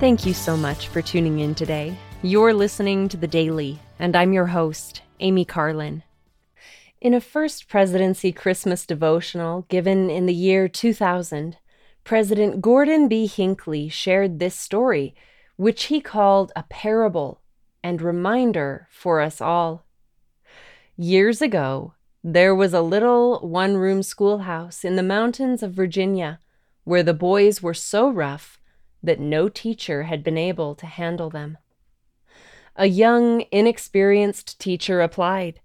Thank you so much for tuning in today. You're listening to The Daily, and I'm your host, Amy Carlin. In a First Presidency Christmas devotional given in the year 2000, President Gordon B. Hinckley shared this story, which he called a parable and reminder for us all. Years ago, there was a little one room schoolhouse in the mountains of Virginia where the boys were so rough that no teacher had been able to handle them. A young, inexperienced teacher applied,